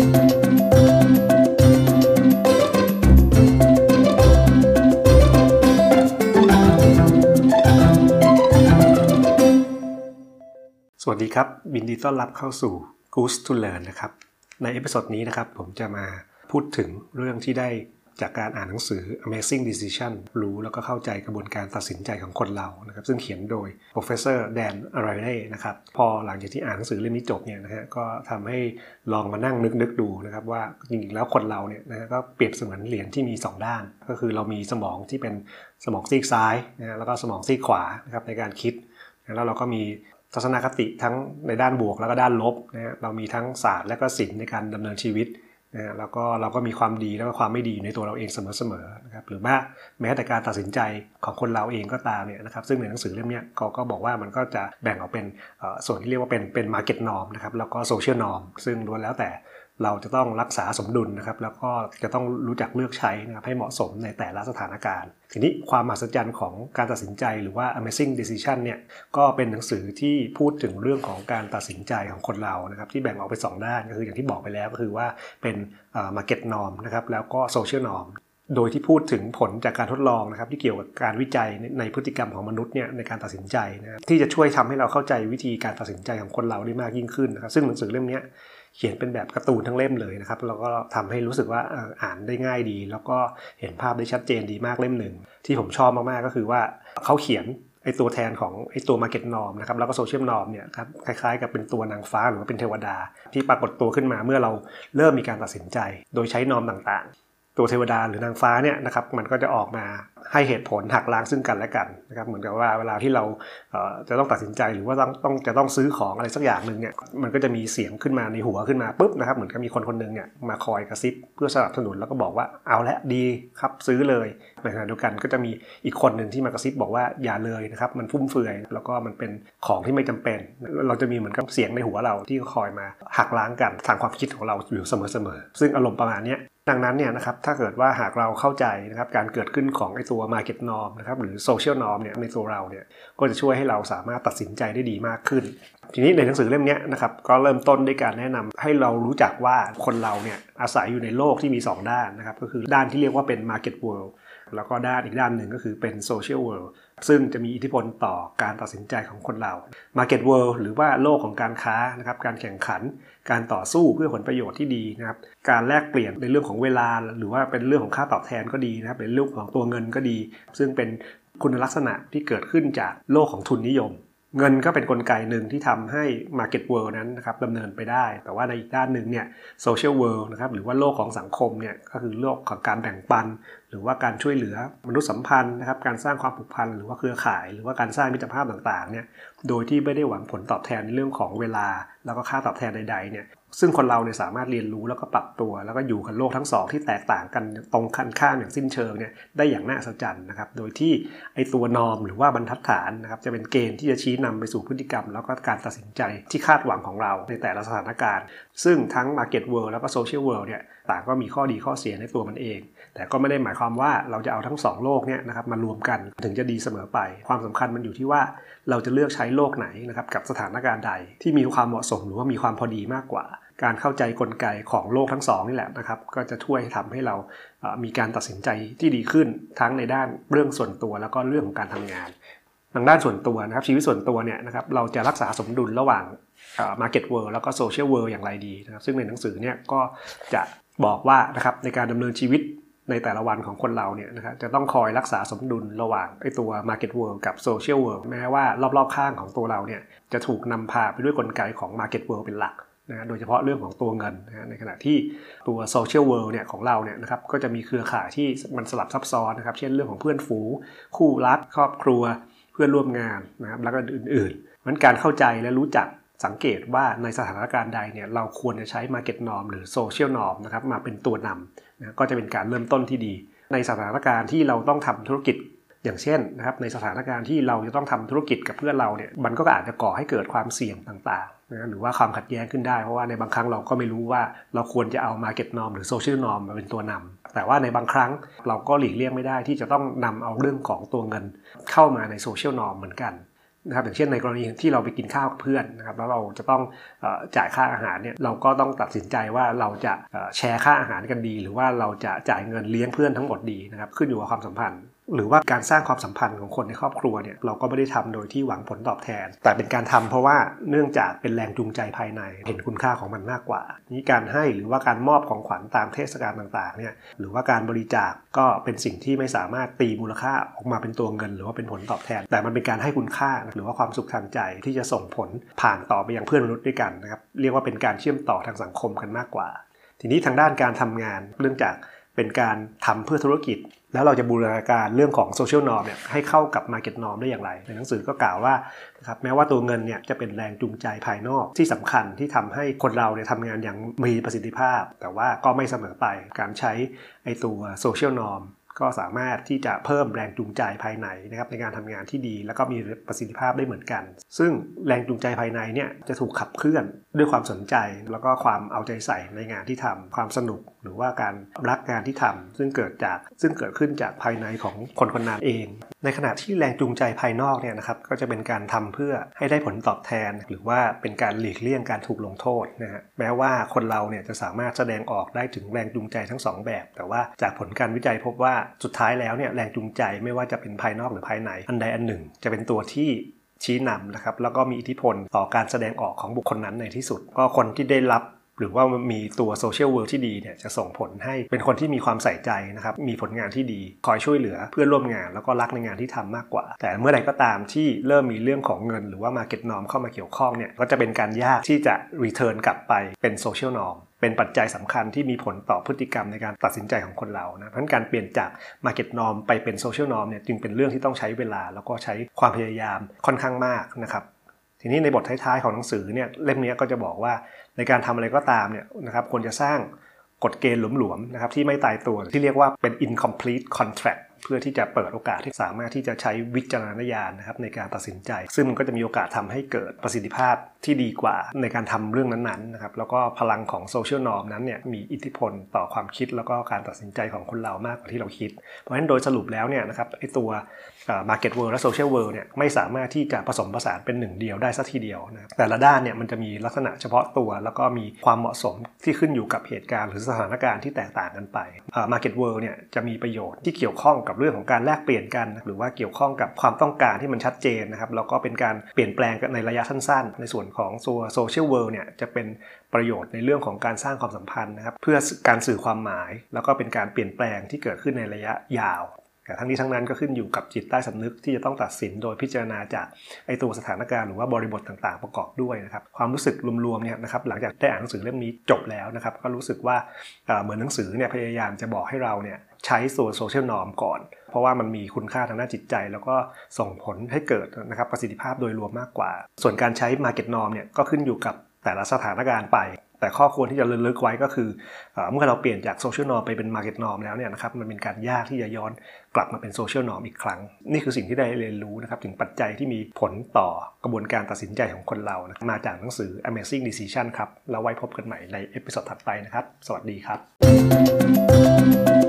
สวัสดีครับยินดีต้อนรับเข้าสู่ Goose to Learn นะครับ ใน episode นี้นะครับผมจะมาพูดถึงเรื่องที่ได้ จากการอ่านหนังสือ Amazing Decision รู้แล้วก็เข้าใจกระบวนการตัดสินใจของคนเรานะครับซึ่งเขียนโดย Professor Dan a r a y e นะครับพอหลังจากที่อ่านหนังสือเล่มนี้จบเนี่ยนะฮะก็ทำให้ลองมานั่งนึกนึกดูนะครับว่าจริงๆแล้วคนเราเนี่ยนะฮะก็เปรียบเสมือนเหรียญที่มี 2 ด้าน ก็คือเรามีสมองที่เป็นสมองซีกซ้ายนะฮะแล้วก็สมองซีกขวานะครับในการคิด แล้วเราก็มีทัศนคติทั้งในด้านบวกแล้วก็ด้านลบนะฮะเรามีทั้งศาสตร์และก็ศิลป์ในการดำเนินชีวิต นะแล้วก็เราก็มีความดีแล้วก็ความไม่ดีอยู่ในตัวเราเองเสมอๆนะครับหรือว่าแม้แต่การตัดสินใจของคนเราเองก็ตามเนี่ยนะครับซึ่งในหนังสือเล่มนี้เขาก็บอกว่ามันก็จะแบ่งออกเป็นส่วนที่เรียกว่าเป็นเป็นมาร์เก็ตนอมนะครับแล้วก็โซเชียลนอมซึ่งล้วนแล้วแต่ เราจะต้องรักษาสมดุลนะครับ แล้วก็จะต้องรู้จักเลือกใช้นะครับให้เหมาะสมในแต่ละสถานการณ์ ทีนี้ความมหัศจรรย์ของการตัดสินใจหรือว่า Amazing Decision เนี่ยก็เป็นหนังสือที่พูดถึงเรื่องของการตัดสินใจของคนเรานะครับที่แบ่งออกเป็น2ด้านก็คืออย่างที่บอกไปแล้วก็คือว่าเป็น market norm นะครับแล้วก็ social norm โดยที่พูดถึงผลจากการทดลองนะครับที่เกี่ยวกับการวิจัยในพฤติกรรมของมนุษย์เนี่ยในการตัดสินใจนะครับที่จะช่วยทำให้เราเข้าใจวิธีการตัดสินใจของคนเราได้มากยิ่งขึ้นนะครับซึ่งหนังสือเล่มนี้ เขียนเป็นแบบการ์ตูนทั้งเล่มเลยนะครับแล้วก็ทำให้รู้สึกว่าอ่านได้ง่ายดี แล้วก็เห็นภาพได้ชัดเจนดีมากเล่มหนึ่ง ที่ผมชอบมาก ๆ ก็คือว่าเขาเขียนไอตัวแทนของไอตัว Market Norm นะครับแล้วก็โซเชียลนอมเนี่ยครับคล้ายๆ กับเป็นตัวนางฟ้าหรือว่าเป็นเทวดา ที่ปรากฏตัวขึ้นมาเมื่อเราเริ่มมีการตัดสินใจ โดยใช้นอมต่างๆ ตัวเทวดาหรือนางฟ้าเนี่ยนะครับมันก็จะออกมาให้เหตุผลหักล้างซึ่งกันและกันนะครับเหมือนกับว่าเวลาที่เราจะต้องตัดสินใจหรือว่าต้องต้องจะต้องซื้อของอะไรสักอย่างหนึ่งเนี่ยมันก็จะมีเสียงขึ้นมาในหัวขึ้นมาปุ๊บนะครับเหมือนกับมีคนคนหนึ่งเนี่ยมาคอยกระซิบเพื่อสนับสนุนแล้วก็บอกว่าเอาละดีครับซื้อเลยในขณะเดียวกันก็จะมีอีกคนหนึ่งที่มากระซิบบอกว่าอย่าเลยนะครับมันฟุ่มเฟือย แล้วก็มันเป็นของที่ไม่จำเป็น เราจะมีเหมือนกับเสียงในหัวเราที่คอยมาหักล้างกันทางความคิดของเราอยู่เสมอๆซึ่งอารมณ์ประมาณนี้ ดังนั้นเนี่ยนะครับถ้าเกิดว่าหากเราเข้าใจนะครับการเกิดขึ้นของไอตัว market norm นะครับหรือ social norm เนี่ยในตัวเราเนี่ยก็จะช่วยให้เราสามารถตัดสินใจได้ดีมากขึ้น ทีนี้ในหนังสือเล่มนี้นะครับก็เริ่มต้นด้วยการแนะนำให้เรารู้จักว่าคนเราเนี่ยอาศัยอยู่ในโลกที่มี 2 ด้านนะครับก็คือด้านที่เรียกว่าเป็น market world แล้วก็ด้านอีกด้านหนึ่งก็คือเป็น social world ซึ่งจะมีอิทธิพลต่อการตัดสินใจของคนเรา Market World หรือว่าโลกของการค้านะครับการแข่งขัน การต่อสู้เพื่อผลประโยชน์ที่ดีนะครับการแลกเปลี่ยนในเรื่องของเวลา หรือว่าเป็นเรื่องของค่าตอบแทนก็ดีนะครับเป็นเรื่องของตัวเงินก็ดี ซึ่งเป็นคุณลักษณะที่เกิดขึ้นจากโลกของทุนนิยมเงินก็เป็นนกลไกหนึ่งที่ทำให้ Market World นั้นนะครับดำเนินไปได้ แต่ว่าในอีกด้านหนึ่งเนี่ย Social World นะครับหรือว่าโลกของสังคมเนี่ยก็คือโลกของการแบ่งปัน หรือว่าการช่วยเหลือมนุษยสัมพันธ์นะครับการสร้างความผูกพันหรือว่าเครือข่าย หรือว่าการสร้างมิตรภาพต่างๆเนี่ยโดยที่ไม่ได้หวังผลตอบแทนในเรื่องของเวลา แล้วก็ค่าตอบแทนใดๆเนี่ยซึ่งคนเราเนี่ยสามารถเรียนรู้แล้วก็ปรับตัว แล้วก็อยู่กับโลกทั้งสองที่แตกต่างกันตรงคันข้ามอย่างสิ้นเชิงเนี่ยได้อย่างน่าสัศจรรย์นะครับโดยที่ไอตัวนอมหรือว่าบรรทัดฐานนะครับจะเป็นเกณฑ์ที่จะชี้นำไปสู่พฤติกรรม แล้วก็การตัดสินใจที่คาดหวังของเราในแต่ละสถานการณ์ ซึ่งทั้ง Market World แล้วก็ Social World เนี่ยต่างก็มีข้อดีข้อเสียในตัวมันเอง แต่ก็ไม่ได้หมายความว่าเราจะเอาทั้ง 2 โลกเนี่ยนะครับมารวมกันถึงจะดีเสมอไป ความสำคัญมันอยู่ที่ว่าเราจะเลือกใช้โลกไหนนะครับกับสถานการณ์ใดที่มีความเหมาะสมหรือว่ามีความพอดีมากกว่า การเข้าใจกลไกของโลกทั้งสองนี่แหละนะครับก็จะช่วยทำให้เรามีการตัดสินใจที่ดีขึ้นทั้งในด้านเรื่องส่วนตัวแล้วก็เรื่องของการทำงานทางด้านส่วนตัวนะครับชีวิตส่วนตัวเนี่ยนะครับเราจะรักษาสมดุลระหว่าง market world แล้วก็ social world อย่างไรดีนะครับซึ่งในหนังสือเนี่ยก็จะบอกว่านะครับในการดำเนินชีวิต ในแต่ละวันของคนเราเนี่ยนะครับจะต้องคอยรักษาสมดุลระหว่างไอ้ตัว market world กับ social world แม้ว่ารอบๆข้างของตัวเราเนี่ยจะถูกนำพาไปด้วยกลไกของ market world เป็นหลักนะโดยเฉพาะเรื่องของตัวเงินนะในขณะที่ตัวโซเชียลเวิลด์เนี่ยของเราเนี่ยนะครับก็จะมีเครือข่ายที่มันสลับซับซ้อนนะครับ เช่นเรื่องของเพื่อนฝูงคู่รักครอบครัว เพื่อนร่วมงานนะครับแล้วก็อื่นๆมันการเข้าใจและรู้จัก สังเกตว่าในสถานการณ์ใดเนี่ยเราควรจะใช้ Market Norm หรือ Social Norm นะครับมาเป็นตัวนำนะก็จะเป็นการเริ่มต้นที่ดี ในสถานการณ์ที่เราต้องทำธุรกิจ อย่างเช่นนะครับในสถานการณ์ที่เราจะต้องทำธุรกิจกับเพื่อนเราเนี่ยมันก็อาจจะก่อให้เกิดความเสี่ยงต่างๆนะหรือว่าความขัดแย้งขึ้นได้เพราะว่าในบางครั้งเราก็ไม่รู้ว่าเราควรจะเอา Market Norm หรือ Social Norm มาเป็นตัวนำแต่ว่าในบางครั้งเราก็หลีกเลี่ยงไม่ได้ที่จะต้องนำเอาเรื่องของตัวเงิน เข้ามาใน Social Norm เหมือนกัน นะครับอย่างเช่นในกรณีที่เราไปกินข้าวกับเพื่อนนะครับแล้วเราจะต้องจ่ายค่าอาหารเนี่ยเราก็ต้องตัดสินใจว่าเราจะแชร์ค่าอาหารกันดี หรือว่าเราจะจ่ายเงินเลี้ยงเพื่อนทั้งหมดดีนะครับขึ้นอยู่กับความสัมพันธ์ หรือว่าการสร้างความสัมพันธ์ของคนในครอบครัวเนี่ยเราก็ไม่ได้ทำโดยที่หวังผลตอบแทน แต่เป็นการทำเพราะว่าเนื่องจากเป็นแรงจูงใจภายในเห็นคุณค่าของมันมากกว่า นี้การให้หรือว่าการมอบของขวัญตามเทศกาลต่างๆเนี่ยหรือว่าการบริจาคก็เป็นสิ่งที่ไม่สามารถตีมูลค่าออกมาเป็นตัวเงิน หรือว่าเป็นผลตอบแทน แต่มันเป็นการให้คุณค่าหรือว่าความสุขทางใจที่จะส่งผลผ่านต่อไปยังเพื่อนมนุษย์ด้วยกันนะครับเรียกว่าเป็นการเชื่อมต่อทางสังคมกันมากกว่า ทีนี้ทางด้านการทำงานเนื่องจากเป็นการทำเพื่อธุรกิจ แล้วเราจะบูรณาการเรื่องของ social norm เนี่ยให้เข้ากับ market norm ได้อย่างไร ในหนังสือก็กล่าวว่านะครับแม้ว่าตัวเงินเนี่ยจะเป็นแรงจูงใจภายนอกที่สำคัญที่ทำให้คนเราเนี่ยทำงานอย่างมีประสิทธิภาพ แต่ว่าก็ไม่เสมอไปการใช้ไอตัวโซเชียลนอมก็สามารถที่จะเพิ่มแรงจูงใจภายในนะครับในการทำงานที่ดี แล้วก็มีประสิทธิภาพได้เหมือนกัน ซึ่งแรงจูงใจภายในเนี่ยจะถูกขับเคลื่อนด้วยความสนใจ แล้วก็ความเอาใจใส่ในงานที่ทำความสนุกหรือว่าการรักงานที่ทำซึ่งเกิดจากซึ่งเกิดขึ้นจากภายในของคนคนนั้นเอง ในขณะที่แรงจูงใจภายนอกเนี่ยนะครับก็จะเป็นการทำเพื่อให้ได้ผลตอบแทน หรือว่าเป็นการหลีกเลี่ยงการถูกลงโทษนะฮะแม้ว่าคนเราเนี่ยจะสามารถแสดงออกได้ถึงแรงจูงใจทั้ง 2 แบบ แต่ว่าจากผลการวิจัยพบว่าสุดท้ายแล้วเนี่ยแรงจูงใจไม่ว่าจะเป็นภายนอกหรือภายในอันใดอันหนึ่ง จะเป็นตัวที่ชี้นำนะครับแล้วก็มีอิทธิพลต่อการแสดงออกของบุคคลนั้นในที่สุด ก็คนที่ได้รับ หรือว่ามีตัว social world ที่ดีเนี่ยจะส่งผลให้เป็นคนที่มีความใส่ใจนะครับ มีผลงานที่ดีคอยช่วยเหลือเพื่อนร่วมงานแล้วก็รักในงานที่ทำมากกว่า แต่เมื่อใดก็ตามที่เริ่มมีเรื่องของเงิน หรือว่า market norm เข้ามาเกี่ยวข้องเนี่ยก็จะเป็นการยากที่จะ return กลับไปเป็น social norm เป็นปัจจัยสำคัญที่มีผลต่อพฤติกรรมในการตัดสินใจของคนเรานะเพราะการเปลี่ยนจาก Market Norm ไปเป็น Social Norm เนี่ยจึงเป็นเรื่องที่ต้องใช้เวลา แล้วก็ใช้ความพยายามค่อนข้างมากนะครับทีนี้ในบทท้ายๆของหนังสือเนี่ยเล่มนี้ก็จะบอกว่า ในการทำอะไรก็ตามเนี่ยนะครับควรจะสร้างกฎเกณฑ์หลวมๆนะครับที่ไม่ตายตัวที่เรียกว่าเป็น incomplete contract เพื่อที่จะเปิดโอกาสที่สามารถที่จะใช้วิจารณญาณนะครับในการตัดสินใจ ซึ่งมันก็จะมีโอกาสทำให้เกิดประสิทธิภาพที่ดีกว่าในการทำเรื่องนั้นๆนะครับแล้วก็พลังของ social norm นั้นเนี่ยมีอิทธิพลต่อความคิดแล้วก็การตัดสินใจของคนเรามากกว่าที่เราคิด เพราะฉะนั้นโดยสรุปแล้วเนี่ยนะครับไอ้ตัว market world และ social world เนี่ยไม่สามารถที่จะผสมผสานเป็นหนึ่งเดียวได้สักทีเดียวนะแต่ละด้านเนี่ยมันจะมีลักษณะเฉพาะตัว แล้วก็มีความเหมาะสมที่ขึ้นอยู่กับเหตุการณ์หรือสถานการณ์ที่แตกต่างกันไป Market World เนี่ยจะมีประโยชน์ที่เกี่ยวข้องกับเรื่องของการแลกเปลี่ยนกัน หรือว่าเกี่ยวข้องกับความต้องการที่มันชัดเจนนะครับแล้วก็เป็นการเปลี่ยนแปลงในระยะสั้น ๆ ในส่วนของตัว Social World เนี่ยจะเป็นประโยชน์ในเรื่องของการสร้างความสัมพันธ์นะครับเพื่อการสื่อความหมาย แล้วก็เป็นการเปลี่ยนแปลงที่เกิดขึ้นในระยะยาวแต่ทั้งนี้ทั้งนั้นก็ขึ้นอยู่กับจิตใต้สำนึกที่จะต้องตัดสินโดยพิจารณาจากไอตัวสถานการณ์หรือว่าบริบทต่างๆประกอบด้วยนะครับความรู้สึกรวมๆเนี่ยนะครับหลังจากได้อ่านหนังสือเล่มนี้จบแล้วนะครับก็รู้สึกว่าเหมือนหนังสือเนี่ยพยายามจะบอกให้เราเนี่ย ใช้ Social Norm ก่อน เพราะว่ามันมีคุณค่าทางด้านจิตใจ แล้วก็ส่งผลให้เกิดนะครับประสิทธิภาพโดยรวมมากกว่า ส่วนการใช้ Market Norm เนี่ยก็ขึ้นอยู่กับแต่ละสถานการณ์ไป แต่ข้อควรที่จะระลึกไว้ก็คือเมื่อเราเปลี่ยนจาก Social Norm ไปเป็น Market Norm แล้วเนี่ยนะครับมันเป็นการยากที่จะย้อนกลับมาเป็น Social Norm อีกครั้ง นี่คือสิ่งที่ได้เรียนรู้นะครับถึงปัจจัยที่มีผลต่อกระบวนการตัดสินใจของคนเรานะมาจากหนังสือ Amazing Decision ครับแล้วไว้พบกันใหม่ใน episode ถัดไปนะครับ สวัสดีครับ